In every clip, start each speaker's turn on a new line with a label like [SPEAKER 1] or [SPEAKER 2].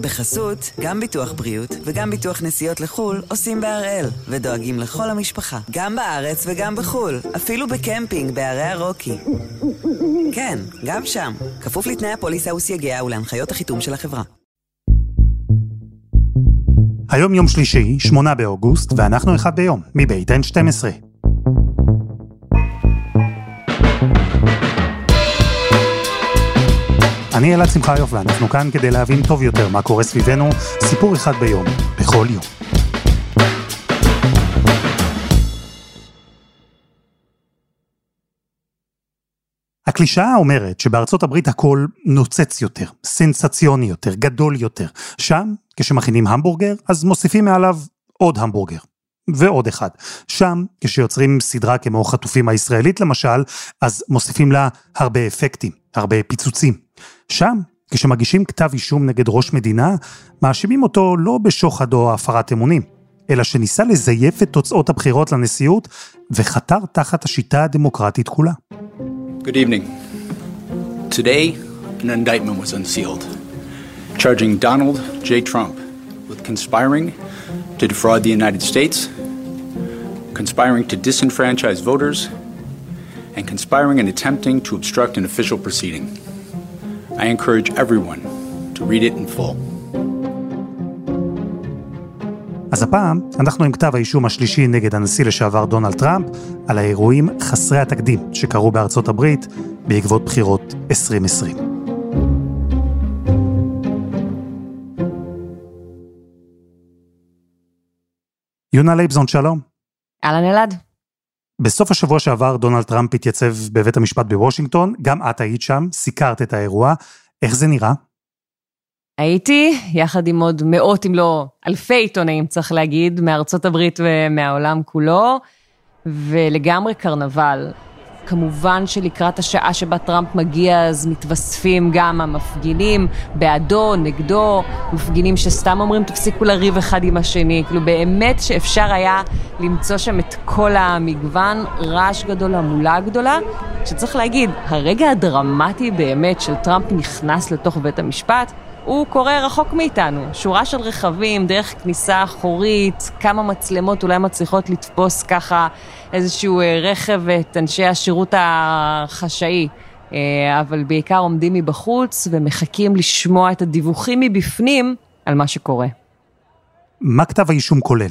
[SPEAKER 1] בחסות, גם ביטוח בריאות וגם ביטוח נסיעות לחו"ל עושים בהראל, ודואגים לכל המשפחה, גם בארץ וגם בחו"ל, אפילו בקמפינג בערי הרוקי. כן, גם שם, כפוף לתנאי הפוליסה וסייגיה ולהנחיות החיתום של החברה.
[SPEAKER 2] היום יום שלישי, 8 באוגוסט, ואנחנו אחד ביום, מבית N12. אני אלעד שמחיוף ואנחנו כאן כדי להבין טוב יותר מה קורה סביבנו, סיפור אחד ביום, בכל יום. הקלישאה אומרת שבארצות הברית הכל נוצץ יותר, סנסציוני יותר, גדול יותר. שם, כשמכינים המבורגר, אז מוסיפים מעליו עוד המבורגר. ועוד אחד. שם, כשיוצרים סדרה כמו חטופים הישראלית למשל, אז מוסיפים לה הרבה אפקטים, הרבה פיצוצים. שם, כשמגישים כתב אישום נגד ראש מדינה, מאשימים אותו לא בשוחד או הפרת אמונים, אלא שניסה לזייף את תוצאות הבחירות לנשיאות, וחתר תחת השיטה הדמוקרטית כולה.
[SPEAKER 3] Good evening. Today, an indictment was unsealed, charging Donald J. Trump with conspiring to defraud the United States, conspiring to disenfranchise voters, and conspiring and attempting to obstruct an official proceeding. I encourage everyone to read it in full.
[SPEAKER 2] אז הפעם אנחנו עם כתב האישום השלישי נגד הנשיא לשעבר דונלד טראמפ על האירועים חסרי התקדים שקרו בארצות הברית בעקבות בחירות 2020. יונה לייבזון, שלום.
[SPEAKER 4] אהלן אלעד.
[SPEAKER 2] בסוף השבוע שעבר דונלד טראמפ התייצב בבית המשפט בוושינגטון, גם את היית שם, סיקרת את האירוע. איך זה נראה?
[SPEAKER 4] הייתי, יחד עם עוד מאות אם לא אלפי עיתונאים, צריך להגיד, מארצות הברית ומהעולם כולו, ולגמרי קרנבל. כמובן שלקראת השעה שבה טראמפ מגיע, אז מתווספים גם המפגינים בעדו, נגדו, מפגינים שסתם אומרים תפסיקו לריב אחד עם השני. כאילו באמת שאפשר היה למצוא שם את כל המגוון, רעש גדול, המולה גדולה, שצריך להגיד, הרגע הדרמטי באמת של טראמפ נכנס לתוך בית המשפט, הוא קורה רחוק מאיתנו. שורה של רכבים, דרך כניסה אחורית, כמה מצלמות אולי מצליחות לתפוס ככה איזשהו אה, רכב את אנשי השירות החשאי. אה, אבל בעיקר עומדים מבחוץ ומחכים לשמוע את הדיווחים מבפנים על מה שקורה.
[SPEAKER 2] מה כתב האישום כולל?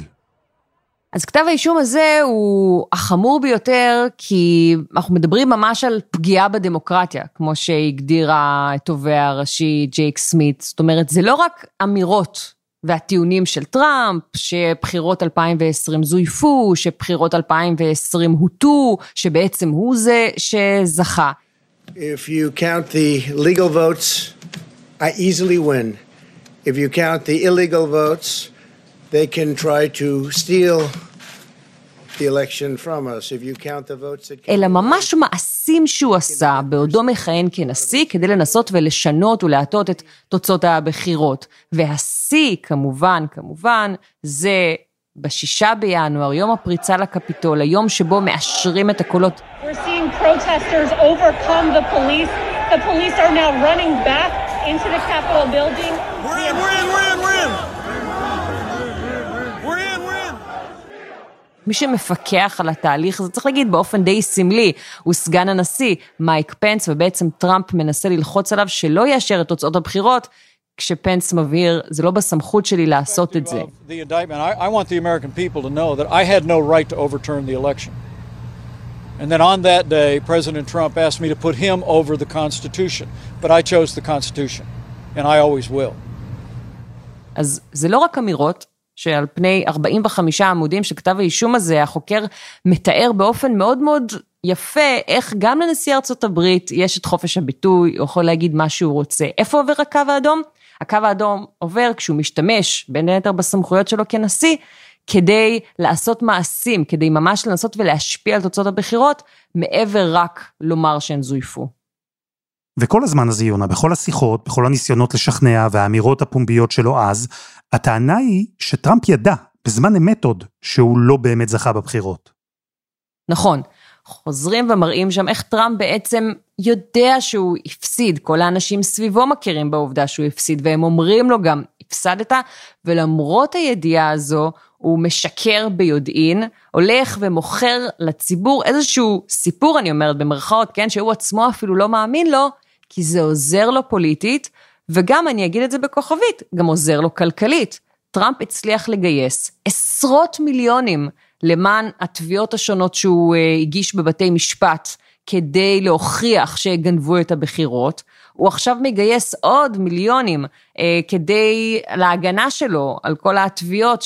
[SPEAKER 4] אז כתב האישום הזה הוא החמור ביותר, כי אנחנו מדברים ממש על פגיעה בדמוקרטיה, כמו שהגדירה התובע הראשי ג'ייק סמית. זאת אומרת, זה לא רק אמירות והטיעונים של טראמפ, שבחירות 2020 זויפו, שבחירות 2020 הוטו, שבעצם הוא זה שזכה.
[SPEAKER 5] If you count the legal votes, I easily win. If you count the illegal votes, they can try to steal the election from us. If you count the votes that
[SPEAKER 4] אלא ממש מעשים שהוא עשה בעודו מכהן כנשיא כדי לנסות ולשנות ולהטות את תוצאות הבחירות. והשיא, כמובן, כמובן, זה בשישה בינואר, יום הפריצה לקפיטול, היום שבו מאשרים את הקולות.
[SPEAKER 6] We're seeing protesters overcome the police. The police are now running back into the Capitol building.
[SPEAKER 4] מי שמפקח על התהליך הזה, צריך להגיד באופן די סמלי, הוא סגן הנשיא מייק פנס, ובעצם טראמפ מנסה ללחוץ עליו שלא יאשר את תוצאות הבחירות, כשפנס מבהיר, זה לא בסמכות שלי לעשות את זה.
[SPEAKER 7] And then on that day, President Trump asked me to put him over the Constitution. But I chose the Constitution, and I always will.
[SPEAKER 4] אז זה לא רק אמירות, שעל פני 45 עמודים של כתב האישום הזה, החוקר מתאר באופן מאוד מאוד יפה איך גם לנשיא ארצות הברית יש את חופש הביטוי, הוא יכול להגיד מה שהוא רוצה. איפה עובר הקו האדום? הקו האדום עובר כשהוא משתמש, בין היתר בסמכויות שלו כנשיא, כדי לעשות מעשים, כדי ממש לנסות ולהשפיע על תוצאות הבחירות, מעבר רק לומר שהן זויפו.
[SPEAKER 2] וכל הזמן הזה, יונה, בכל השיחות, בכל הניסיונות לשכנע והאמירות הפומביות שלו אז, הטענה היא שטראמפ ידע, בזמן אמת עוד, שהוא לא באמת זכה בבחירות.
[SPEAKER 4] נכון, חוזרים ומראים שם איך טראמפ בעצם יודע שהוא הפסיד, כל האנשים סביבו מכירים בעובדה שהוא הפסיד, והם אומרים לו גם, הפסדת, ולמרות הידיעה הזו, הוא משקר ביודעין, הולך ומוכר לציבור איזשהו סיפור, אני אומרת במרכאות, כן, שהוא עצמו אפילו לא מאמין לו, כי זה עוזר לו פוליטית, וגם, אני אגיד את זה בכוכבית, גם עוזר לו כלכלית. טראמפ הצליח לגייס עשרות מיליונים למען התביעות השונות שהוא אה, הגיש בבתי משפט, כדי להוכיח שגנבו את הבחירות. הוא עכשיו מגייס עוד מיליונים אה, כדי, להגנה שלו על כל התביעות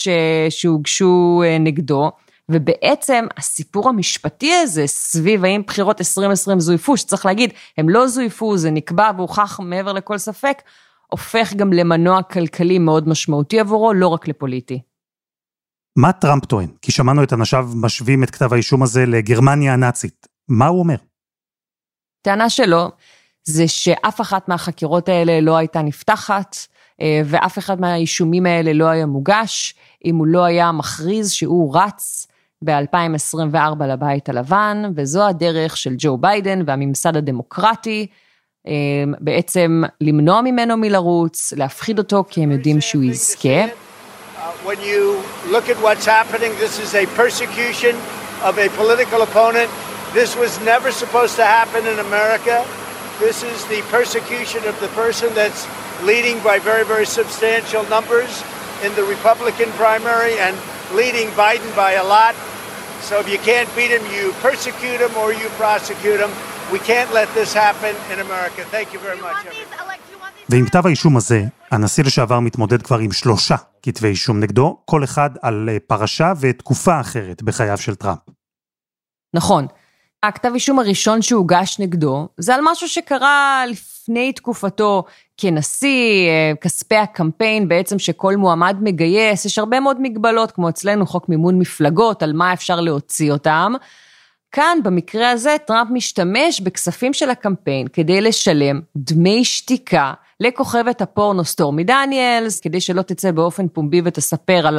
[SPEAKER 4] שהוגשו אה, נגדו. ובעצם הסיפור המשפטי הזה סביב האם בחירות 2020 זויפו, שצריך להגיד, הם לא זויפו, זה נקבע והוכח מעבר לכל ספק, הופך גם למנוע כלכלי מאוד משמעותי עבורו, לא רק לפוליטי.
[SPEAKER 2] מה טראמפ טוען? כי שמענו את אנשיו משווים את כתב האישום הזה לגרמניה הנאצית. מה הוא אומר?
[SPEAKER 4] טענה שלו זה שאף אחת מהחקירות האלה לא הייתה נפתחת, אה, ואף אחד מהאישומים האלה לא היה מוגש, אם הוא לא היה מכריז שהוא רץ ב-2024 לבית הלבן, וזו הדרך של ג'ו ביידן והממסד הדמוקרטי, אה, בעצם למנוע ממנו מלרוץ, להפחיד אותו, כי הם יודעים שהוא יזכה.
[SPEAKER 5] Leading by very, very substantial numbers in the Republican primary and leading Biden by a lot. So if you can't beat him, you persecute him or you prosecute him. We can't let this happen in America. Thank you very much.
[SPEAKER 2] ועם כתב האישום הזה, הנשיא לשעבר מתמודד כבר עם שלושה כתבי אישום נגדו, כל אחד על אה, פרשה ותקופה אחרת בחייו של טראמפ.
[SPEAKER 4] נכון. הכתב אישום הראשון שהוגש נגדו, זה על משהו שקרה לפני תקופתו כנשיא, אה, כספי הקמפיין בעצם שכל מועמד מגייס, יש הרבה מאוד מגבלות, כמו אצלנו חוק מימון מפלגות, על מה אפשר להוציא אותם. כאן, במקרה הזה, טראמפ משתמש בכספים של הקמפיין כדי לשלם דמי שתיקה לכוכבת הפורנו סטורמי דניאלס, כדי שלא תצא באופן פומבי ותספר על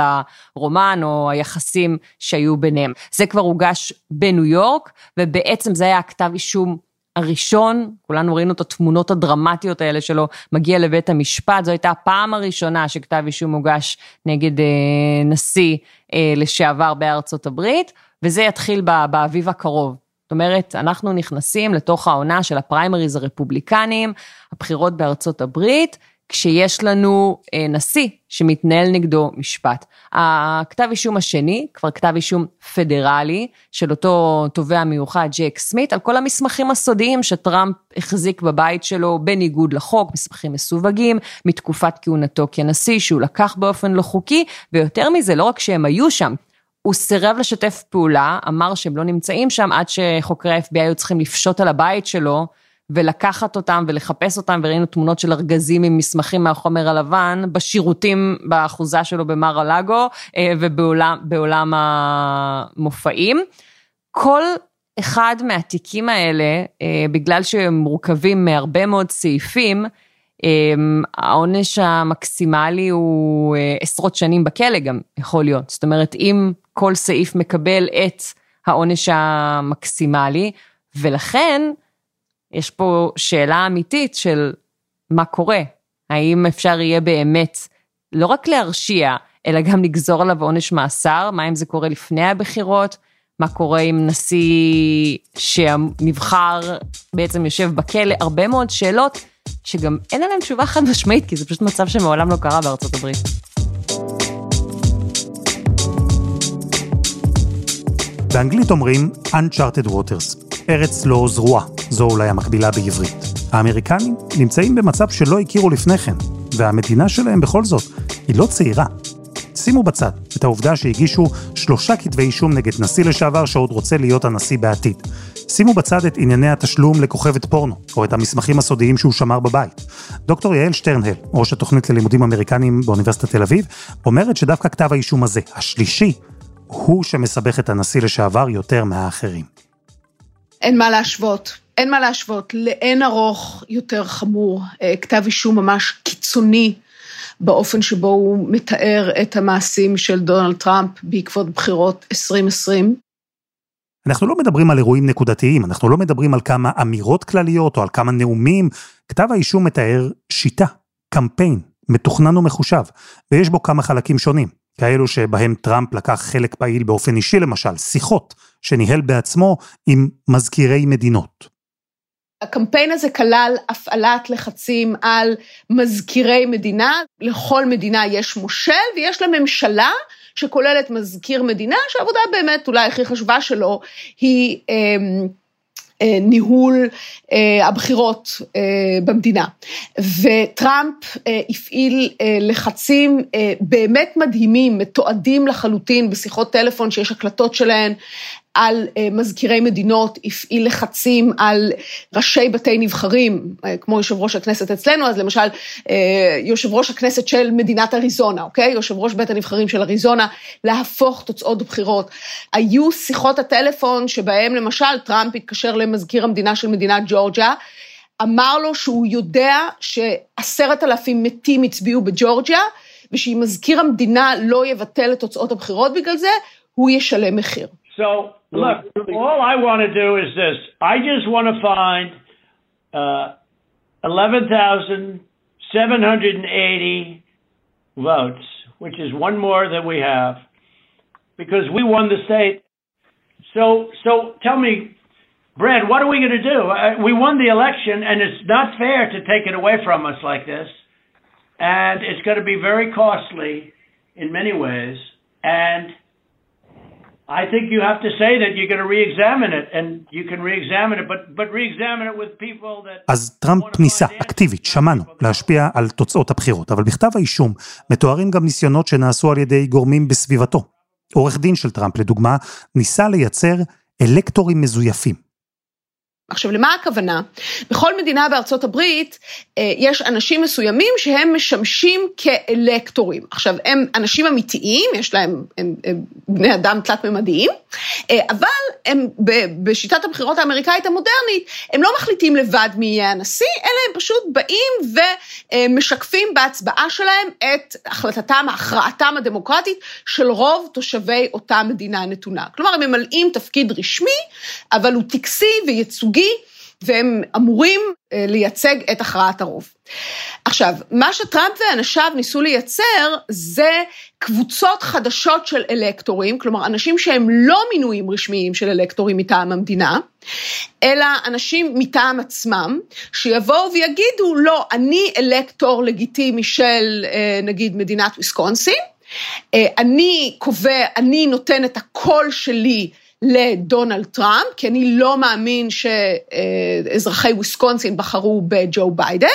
[SPEAKER 4] הרומן או היחסים שהיו ביניהם. זה כבר הוגש בניו יורק, ובעצם זה היה הכתב אישום הראשון, כולנו ראינו את התמונות הדרמטיות האלה שלו, מגיע לבית המשפט, זו הייתה הפעם הראשונה שכתב אישום הוגש נגד אה, נשיא אה, לשעבר בארצות הברית, וזה יתחיל בא, באביב הקרוב. זאת אומרת, אנחנו נכנסים לתוך העונה של הפריימריז הרפובליקניים, הבחירות בארצות הברית, כשיש לנו אה, נשיא שמתנהל נגדו משפט. הכתב אישום השני, כבר כתב אישום פדרלי, של אותו תובע מיוחד ג'ק סמית, על כל המסמכים הסודיים שטראמפ החזיק בבית שלו בניגוד לחוק, מסמכים מסווגים, מתקופת כהונתו כנשיא, שהוא לקח באופן לא חוקי, ויותר מזה, לא רק שהם היו שם, הוא סירב לשתף פעולה, אמר שהם לא נמצאים שם עד שחוקרי ה-FBI היו צריכים לפשוט על הבית שלו ולקחת אותם ולחפש אותם, וראינו תמונות של ארגזים עם מסמכים מהחומר הלבן בשירותים באחוזה שלו במר הלאגו אה, ובעולם המופעים. כל אחד מהתיקים האלה, אה, בגלל שהם מורכבים מהרבה מאוד סעיפים, אמ, העונש המקסימלי הוא אה, עשרות שנים בכלא גם יכול להיות. זאת אומרת, אם כל סעיף מקבל את העונש המקסימלי, ולכן יש פה שאלה אמיתית של מה קורה, האם אפשר יהיה באמת לא רק להרשיע, אלא גם לגזור עליו עונש מאסר, מה אם זה קורה לפני הבחירות, מה קורה עם נשיא שנבחר בעצם יושב בכלא, הרבה מאוד שאלות שגם אין עליהן תשובה חד משמעית, כי זה פשוט מצב שמעולם לא קרה בארצות הברית.
[SPEAKER 2] באנגלית אומרים Uncharted Waters, ארץ לא זרועה, זו אולי המקבילה בעברית. האמריקנים נמצאים במצב שלא הכירו לפני כן, והמדינה שלהם בכל זאת היא לא צעירה. שימו בצד את העובדה שהגישו שלושה כתבי אישום נגד נשיא לשעבר שעוד רוצה להיות הנשיא בעתיד. שימו בצד את ענייני התשלום לכוכבת פורנו, או את המסמכים הסודיים שהוא שמר בבית. דוקטור יעל שטרנהל, ראש התוכנית ללימודים אמריקניים באוניברסיטת תל אביב, אומרת שדווקא כתב האישום הזה, השלישי, הוא שמסבך את הנשיא לשעבר יותר מהאחרים.
[SPEAKER 8] אין מה להשוות. אין מה להשוות, לאין ארוך יותר חמור, אה, כתב אישום ממש קיצוני באופן שבו הוא מתאר את המעשים של דונלד טראמפ בעקבות בחירות 2020.
[SPEAKER 2] אנחנו לא מדברים על אירועים נקודתיים, אנחנו לא מדברים על כמה אמירות כלליות או על כמה נאומים. כתב האישום מתאר שיטה, קמפיין, מתוכנן ומחושב, ויש בו כמה חלקים שונים, כאלו שבהם טראמפ לקח חלק פעיל באופן אישי למשל, שיחות שניהל בעצמו עם מזכירי מדינות.
[SPEAKER 8] הקמפיין הזה כלל הפעלת לחצים על מזכירי מדינה. לכל מדינה יש מושל ויש לה ממשלה שכוללת מזכיר מדינה, שהעבודה באמת אולי הכי חשובה שלו היא אה, ניהול אה, הבחירות אה, במדינה. וטראמפ אה, הפעיל אה, לחצים אה, באמת מדהימים, מתועדים לחלוטין בשיחות טלפון שיש הקלטות שלהן, על אה, מזכירי מדינות, הפעיל לחצים על ראשי בתי נבחרים, אה, כמו יושב ראש הכנסת אצלנו, אז למשל אה, יושב ראש הכנסת של מדינת אריזונה, אוקיי? יושב ראש בית הנבחרים של אריזונה, להפוך תוצאות בחירות. היו שיחות הטלפון שבהם למשל טראמפ התקשר למזכיר המדינה של מדינת ג'ורג'יה, אמר לו שהוא יודע שעשרת אלפים מתים הצביעו בג'ורג'יה, ושאם מזכיר המדינה לא יבטל את תוצאות הבחירות בגלל זה, הוא ישלם מחיר.
[SPEAKER 9] So, look, all I want to do is this. I just want to find uh, 11,780 votes, which is one more than we have, because we won the state. So, so tell me, Brad, what are we going to do? Uh, we won the election, and it's not fair to take it away from us like this. And it's going to be very costly in many ways. And I think you have to say that you're going to re-examine it, and you can re-examine it, but, but re-examine it with people that...
[SPEAKER 2] אז טראמפ ניסה, אקטיבית, שמענו, להשפיע על תוצאות הבחירות, אבל בכתב האישום מתוארים גם ניסיונות שנעשו על ידי גורמים בסביבתו. עורך דין של טראמפ, לדוגמה, ניסה לייצר אלקטורים מזויפים.
[SPEAKER 8] עכשיו, למה הכוונה? בכל מדינה בארצות הברית אה, יש אנשים מסוימים שהם משמשים כאלקטורים. עכשיו, הם אנשים אמיתיים, יש להם, הם, הם בני אדם תלת-ממדיים, אה, אבל הם בשיטת הבחירות האמריקאית המודרנית, הם לא מחליטים לבד מי יהיה הנשיא, אלא הם פשוט באים ומשקפים בהצבעה שלהם את החלטתם, הכרעתם הדמוקרטית של רוב תושבי אותה מדינה נתונה. כלומר, הם ממלאים תפקיד רשמי, אבל הוא טקסי וייצוגי. והם אמורים אה, לייצג את הכרעת הרוב. עכשיו, מה שטראמפ ואנשיו ניסו לייצר זה קבוצות חדשות של אלקטורים, כלומר אנשים שהם לא מינויים רשמיים של אלקטורים מטעם המדינה, אלא אנשים מטעם עצמם, שיבואו ויגידו, לא, אני אלקטור לגיטימי של אה, נגיד מדינת ויסקונסין, אה, אני קובע, אני נותן את הקול שלי לדונלד טראמפ, כי אני לא מאמין שאזרחי וויסקונסין בחרו בג'ו ביידן,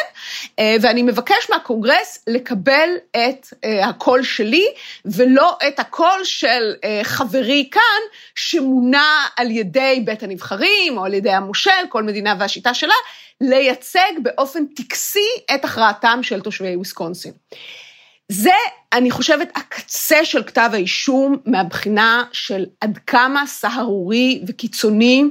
[SPEAKER 8] ואני מבקש מהקונגרס לקבל את הקול שלי, ולא את הקול של חברי כאן, שמונה על ידי בית הנבחרים, או על ידי המושל, כל מדינה והשיטה שלה, לייצג באופן טקסי את הכרעתם של תושבי וויסקונסין. זה, אני חושבת, הקצה של כתב האישום מהבחינה של עד כמה סהרורי וקיצוני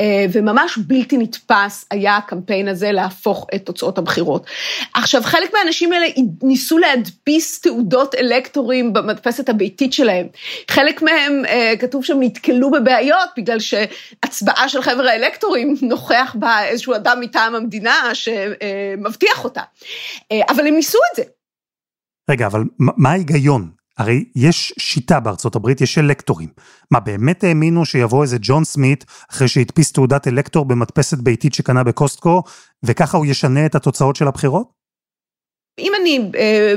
[SPEAKER 8] אה, וממש בלתי נתפס היה הקמפיין הזה להפוך את תוצאות הבחירות. עכשיו, חלק מהאנשים האלה ניסו להדפיס תעודות אלקטורים במדפסת הביתית שלהם. חלק מהם, אה, כתוב שם, נתקלו בבעיות בגלל שהצבעה של חבר האלקטורים נוכח בה איזשהו אדם מטעם המדינה שמבטיח אותה. אה, אבל הם ניסו את זה.
[SPEAKER 2] רגע, אבל מה ההיגיון? הרי יש שיטה בארצות הברית, יש אלקטורים. מה, באמת האמינו שיבוא איזה ג'ון סמית, אחרי שהדפיס תעודת אלקטור במדפסת ביתית שקנה בקוסטקו, וככה הוא ישנה את התוצאות של הבחירות?
[SPEAKER 8] אם אני אה,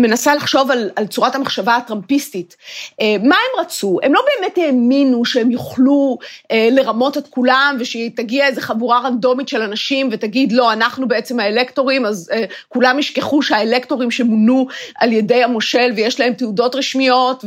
[SPEAKER 8] מנסה לחשוב על, על צורת המחשבה הטראמפיסטית, אה, מה הם רצו? הם לא באמת האמינו שהם יוכלו אה, לרמות את כולם, ושתגיע איזו חבורה רנדומית של אנשים ותגיד, לא, אנחנו בעצם האלקטורים, אז כולם ישכחו שהאלקטורים שמונו על ידי המושל ויש להם תעודות רשמיות,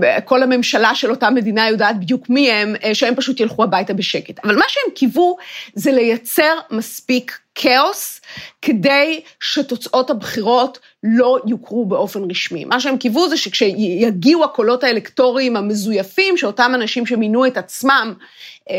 [SPEAKER 8] וכל הממשלה של אותה מדינה יודעת בדיוק מי הם, שהם פשוט ילכו הביתה בשקט. אבל מה שהם קיוו זה לייצר מספיק כאוס כדי שתוצאות הבחירות לא יוכרו באופן רשמי. מה שהם קיוו זה שכשיגיעו הקולות האלקטוריים המזויפים, שאותם אנשים שמינו את עצמם, אה,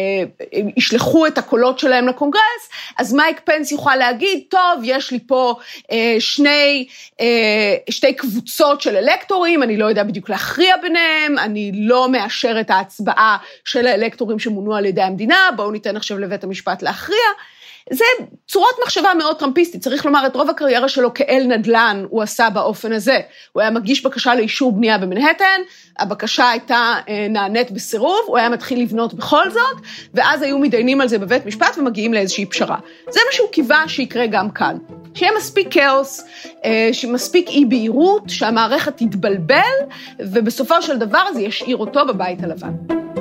[SPEAKER 8] ישלחו את הקולות שלהם לקונגרס, אז מייק פנס יוכל להגיד, טוב, יש לי פה אה, שני, אה, שתי קבוצות של אלקטורים, אני לא יודע בדיוק להכריע ביניהם, אני לא מאשר את ההצבעה של האלקטורים שמונו על ידי המדינה, בואו ניתן עכשיו לבית המשפט להכריע. זה צורת מחשבה מאוד טראמפיסטית, צריך לומר, את רוב הקריירה שלו כאל נדל"ן הוא עשה באופן הזה. הוא היה מגיש בקשה לאישור בנייה במנהטן, הבקשה הייתה אה, נענית בסירוב, הוא היה מתחיל לבנות בכל זאת, ואז היו מתדיינים על זה בבית משפט ומגיעים לאיזושהי פשרה. זה מה שהוא קיווה שיקרה גם כאן. שיהיה מספיק כאוס, אה, שמספיק אי בהירות, שהמערכת תתבלבל, ובסופו של דבר זה ישאיר אותו בבית הלבן.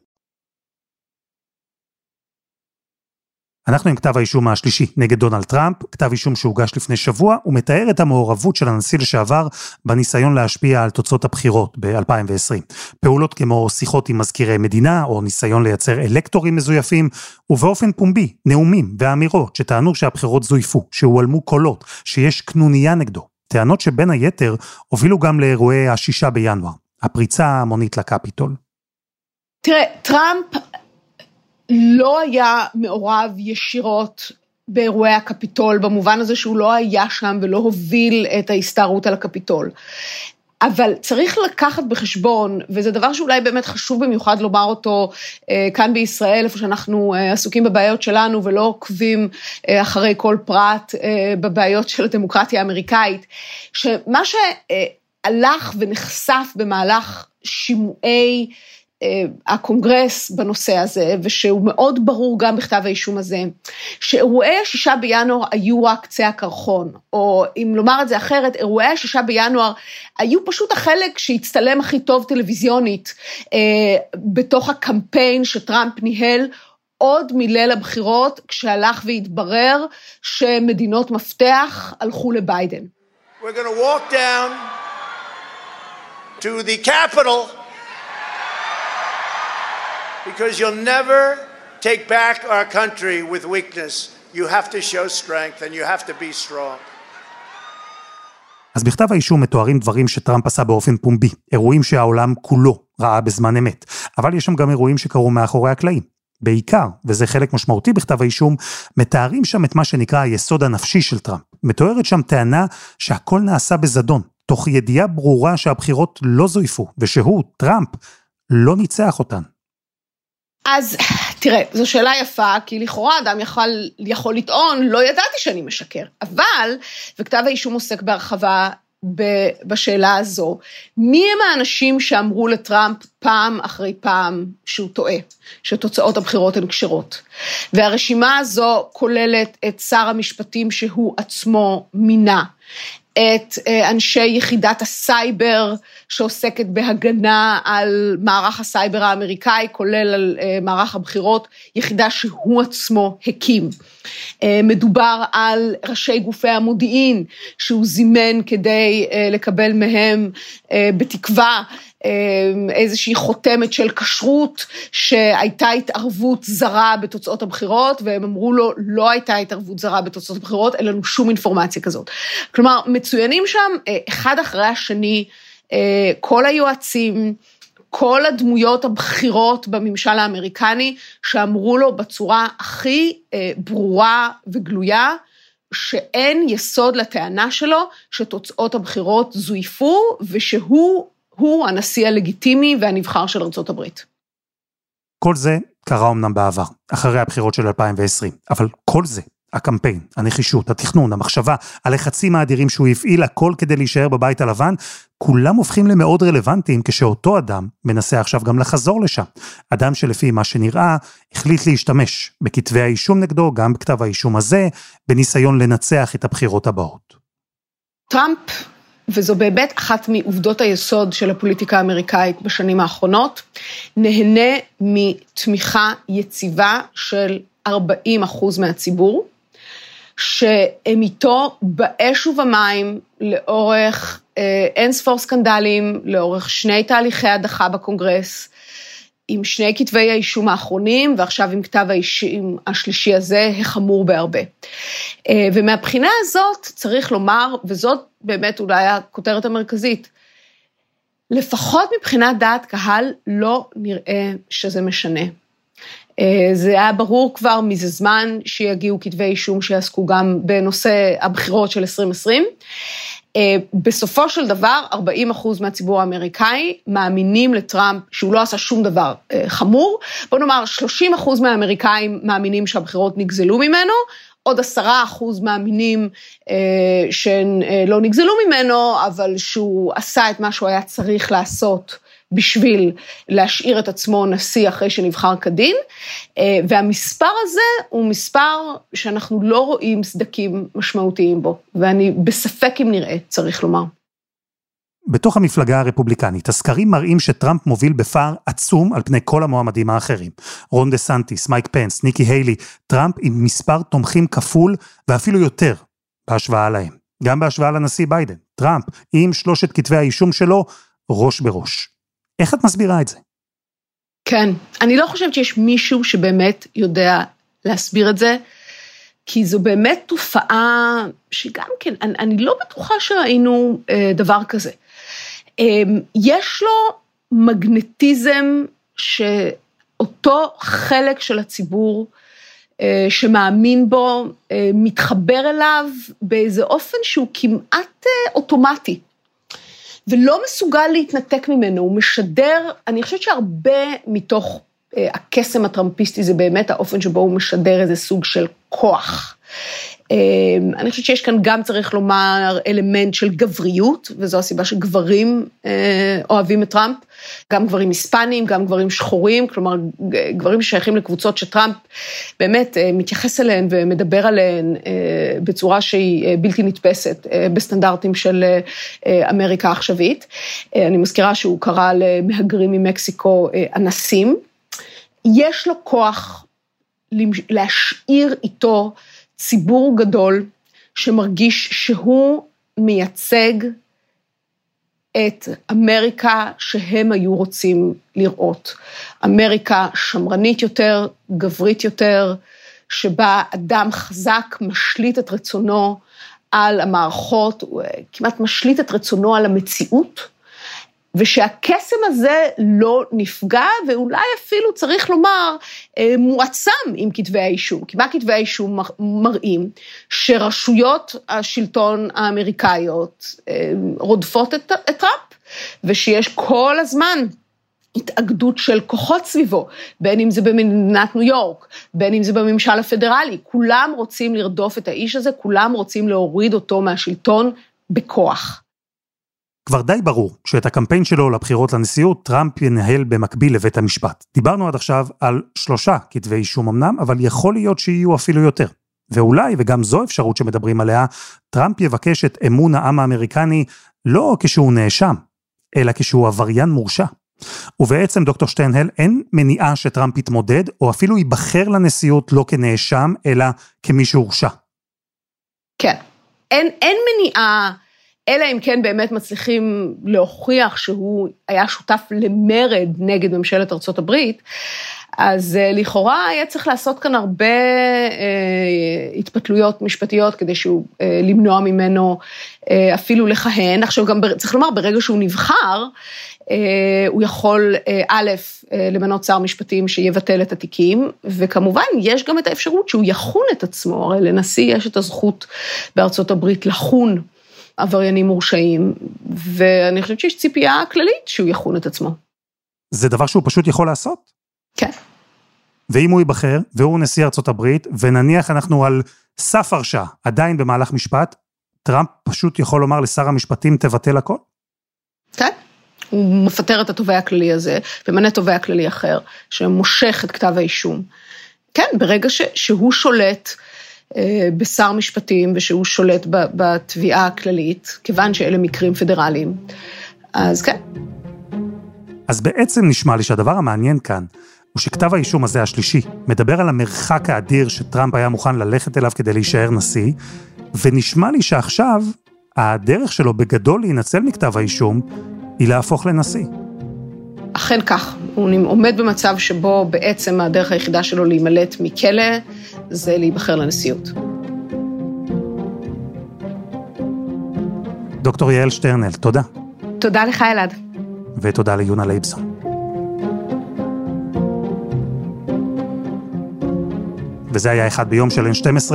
[SPEAKER 2] אנחנו עם כתב האישום השלישי נגד דונלד טראמפ, כתב אישום שהוגש לפני שבוע, הוא מתאר את המעורבות של הנשיא לשעבר בניסיון להשפיע על תוצאות הבחירות ב-2020. פעולות כמו שיחות עם מזכירי מדינה, או ניסיון לייצר אלקטורים מזויפים, ובאופן פומבי, נאומים ואמירות שטענו שהבחירות זויפו, שהועלמו קולות, שיש קנוניה נגדו. טענות שבין היתר הובילו גם לאירועי השישה בינואר, הפריצה ההמונית לקפיטול.
[SPEAKER 8] תראה, טראמפ לא היה מעורב ישירות באירועי הקפיטול, במובן הזה שהוא לא היה שם ולא הוביל את ההסתערות על הקפיטול. אבל צריך לקחת בחשבון, וזה דבר שאולי באמת חשוב במיוחד לומר אותו אה, כאן בישראל, איפה שאנחנו אה, עסוקים בבעיות שלנו ולא עוקבים אה, אחרי כל פרט בבעיות של הדמוקרטיה האמריקאית, שמה שהלך ונחשף במהלך שימועי הקונגרס בנושא הזה, ושהוא מאוד ברור גם בכתב האישום הזה, שאירועי השישה בינואר היו רק קצה הקרחון, או אם לומר את זה אחרת, אירועי השישה בינואר היו פשוט החלק שהצטלם הכי טוב טלוויזיונית אה, בתוך הקמפיין שטראמפ ניהל. עוד מליל הבחירות, כשהלך והתברר שמדינות מפתח הלכו לביידן. We're going walk down to the Capitol
[SPEAKER 2] because you'll never take back our country with weakness. You have to show strength and you have to be strong. אז בכתב האישום מתוארים דברים שטראמפ עשה באופן פומבי, אירועים שהעולם כולו ראה בזמן אמת, אבל יש שם גם אירועים שקרו מאחורי הקלעים. בעיקר, וזה חלק משמעותי בכתב האישום, מתארים שם את מה שנקרא היסוד הנפשי של טראמפ. מתוארת שם טענה שהכל נעשה בזדון, תוך ידיעה ברורה שהבחירות לא זויפו, ושהוא, טראמפ, לא ניצח אותן.
[SPEAKER 8] אז תראה, זו שאלה יפה, כי לכאורה אדם יכול, יכול לטעון, לא ידעתי שאני משקר. אבל, וכתב האישום עוסק בהרחבה בשאלה הזו, מי הם האנשים שאמרו לטראמפ פעם אחרי פעם שהוא טועה, שתוצאות הבחירות הן כשרות. והרשימה הזו כוללת את שר המשפטים שהוא עצמו מינה, את אה, אנשי יחידת הסייבר שעוסקת בהגנה על מערך הסייבר האמריקאי, כולל על אה, מערך הבחירות, יחידה שהוא עצמו הקים. אה, מדובר על ראשי גופי המודיעין שהוא זימן כדי לקבל מהם בתקווה איזושהי חותמת של כשרות, שהייתה התערבות זרה בתוצאות הבחירות, והם אמרו לו, לא הייתה התערבות זרה בתוצאות הבחירות, אין לנו שום אינפורמציה כזאת. כלומר, מצוינים שם אה, אחד אחרי השני, אה, כל היועצים, כל הדמויות הבכירות בממשל האמריקני, שאמרו לו בצורה הכי אה, ברורה וגלויה, שאין יסוד לטענה שלו שתוצאות הבחירות זויפו ושהוא הוא הנשיא הלגיטימי והנבחר של ארצות הברית.
[SPEAKER 2] כל זה קרה אמנם בעבר, אחרי הבחירות של 2020, אבל כל זה, הקמפיין, הנחישות, התכנון, המחשבה, הלחצים האדירים שהוא הפעיל, הכל כדי להישאר בבית הלבן, כולם הופכים למאוד רלוונטיים כשאותו אדם מנסה עכשיו גם לחזור לשם. אדם שלפי מה שנראה, החליט להשתמש בכתבי האישום נגדו, גם בכתב האישום הזה, בניסיון לנצח את הבחירות הבאות.
[SPEAKER 8] טראמפ וזו באמת אחת מעובדות היסוד של הפוליטיקה האמריקאית בשנים האחרונות, נהנה מתמיכה יציבה של 40 אחוז מהציבור, שהם איתו באש ובמים לאורך אה, אין ספור סקנדלים, לאורך שני תהליכי הדחה בקונגרס, עם שני כתבי האישום האחרונים, ועכשיו עם כתב האישום השלישי הזה, החמור בהרבה. אה, ומהבחינה הזאת, צריך לומר, וזאת באמת אולי הכותרת המרכזית, לפחות מבחינת דעת קהל, לא נראה שזה משנה. אה, זה היה ברור כבר מזה זמן שיגיעו כתבי אישום שיעסקו גם בנושא הבחירות של 2020. אה, בסופו של דבר, 40 אחוז מהציבור האמריקאי מאמינים לטראמפ שהוא לא עשה שום דבר אה, חמור. בוא נאמר, 30 אחוז מהאמריקאים מאמינים שהבחירות נגזלו ממנו, עוד עשרה אחוז מאמינים אה, שהן אה, לא נגזלו ממנו, אבל שהוא עשה את מה שהוא היה צריך לעשות בשביל להשאיר את עצמו נשיא אחרי שנבחר כדין, אה, והמספר הזה הוא מספר שאנחנו לא רואים סדקים משמעותיים בו, ואני בספק אם נראה, צריך לומר.
[SPEAKER 2] בתוך המפלגה הרפובליקנית, הסקרים מראים שטראמפ מוביל בפער עצום על פני כל המועמדים האחרים. רון דה סנטיס, מייק פנס, ניקי היילי, טראמפ עם מספר תומכים כפול ואפילו יותר בהשוואה להם. גם בהשוואה לנשיא ביידן, טראמפ עם שלושת כתבי האישום שלו ראש בראש. איך את מסבירה את זה?
[SPEAKER 8] כן, אני לא חושבת שיש מישהו שבאמת יודע להסביר את זה, כי זו באמת תופעה שגם כן, אני, אני לא בטוחה שראינו אה, דבר כזה. אה, יש לו מגנטיזם שאותו חלק של הציבור אה, שמאמין בו, אה, מתחבר אליו באיזה אופן שהוא כמעט אה, אוטומטי. ולא מסוגל להתנתק ממנו, הוא משדר, אני חושבת שהרבה מתוך אה, הקסם הטראמפיסטי זה באמת האופן שבו הוא משדר איזה סוג של כוח. אה, אני חושבת שיש כאן גם, צריך לומר, אלמנט של גבריות, וזו הסיבה שגברים אה, אוהבים את טראמפ, גם גברים היספניים, גם גברים שחורים, כלומר, גברים ששייכים לקבוצות שטראמפ באמת מתייחס אליהן ומדבר עליהן בצורה שהיא בלתי נתפסת בסטנדרטים של אמריקה העכשווית. אני מזכירה שהוא קרא למהגרים ממקסיקו אנסים. יש לו כוח להשאיר איתו ציבור גדול שמרגיש שהוא מייצג את אמריקה שהם היו רוצים לראות. אמריקה שמרנית יותר, גברית יותר, שבה אדם חזק משליט את רצונו על המערכות, הוא כמעט משליט את רצונו על המציאות, ושהקסם הזה לא נפגע, ואולי אפילו צריך לומר, אה, מועצם עם כתבי האישום. כי מה כתבי האישום מראים? שרשויות השלטון האמריקאיות אה, רודפות את, את טראמפ, ושיש כל הזמן התאגדות של כוחות סביבו, בין אם זה במדינת ניו יורק, בין אם זה בממשל הפדרלי, כולם רוצים לרדוף את האיש הזה, כולם רוצים להוריד אותו מהשלטון בכוח.
[SPEAKER 2] כבר די ברור שאת הקמפיין שלו לבחירות לנשיאות טראמפ ינהל במקביל לבית המשפט. דיברנו עד עכשיו על שלושה כתבי אישום אמנם, אבל יכול להיות שיהיו אפילו יותר. ואולי, וגם זו אפשרות שמדברים עליה, טראמפ יבקש את אמון העם האמריקני לא כשהוא נאשם, אלא כשהוא עבריין מורשע. ובעצם, דוקטור שטיינהל, אין מניעה שטראמפ יתמודד, או אפילו ייבחר לנשיאות לא כנאשם, אלא כמי שהורשע.
[SPEAKER 8] כן. אין, אין מניעה אלא אם כן באמת מצליחים להוכיח שהוא היה שותף למרד נגד ממשלת ארצות הברית, אז אה, לכאורה היה צריך לעשות כאן הרבה אה, התפתלויות משפטיות כדי שהוא, אה, למנוע ממנו אה, אפילו לכהן. עכשיו גם צריך לומר, ברגע שהוא נבחר, אה, הוא יכול, אה, א', למנות שר משפטים שיבטל את התיקים, וכמובן, יש גם את האפשרות שהוא יחון את עצמו, הרי לנשיא יש את הזכות בארצות הברית לחון עבריינים מורשעים, ואני חושבת שיש ציפייה כללית שהוא יחון את עצמו.
[SPEAKER 2] זה דבר שהוא פשוט יכול לעשות?
[SPEAKER 8] כן.
[SPEAKER 2] ואם הוא ייבחר, והוא נשיא ארצות הברית, ונניח אנחנו על סף הרשעה, עדיין במהלך משפט, טראמפ פשוט יכול לומר לשר המשפטים, תבטל הכל?
[SPEAKER 8] כן. הוא מפטר את התובע הכללי הזה, ומנה תובע כללי אחר, שמושך את כתב האישום. כן, ברגע ש, שהוא שולט בשר משפטים ושהוא שולט בתביעה הכללית, כיוון שאלה מקרים פדרליים. אז כן.
[SPEAKER 2] אז בעצם נשמע לי שהדבר המעניין כאן, הוא שכתב האישום הזה השלישי מדבר על המרחק האדיר שטראמפ היה מוכן ללכת אליו כדי להישאר נשיא, ונשמע לי שעכשיו הדרך שלו בגדול להינצל מכתב האישום היא להפוך לנשיא.
[SPEAKER 8] אכן כך. הוא עומד במצב שבו בעצם הדרך היחידה שלו להימלט מכלא זה להיבחר לנשיאות.
[SPEAKER 2] דוקטור יעל שטרנל, תודה.
[SPEAKER 8] תודה לך, אלעד.
[SPEAKER 2] ותודה ליונה לייבסון. וזה היה אחד ביום של N12.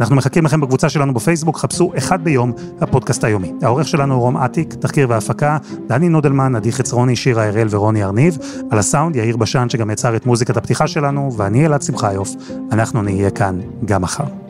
[SPEAKER 2] אנחנו מחכים לכם בקבוצה שלנו בפייסבוק, חפשו אחד ביום, הפודקאסט היומי. העורך שלנו רום אטיק, תחקיר והפקה, דני נודלמן, עדי חצרוני, שירה הראל ורוני ארניב. על הסאונד יאיר בשן שגם יצר את מוזיקת הפתיחה שלנו, ואני אלעד שמחיוף. אנחנו נהיה כאן גם מחר.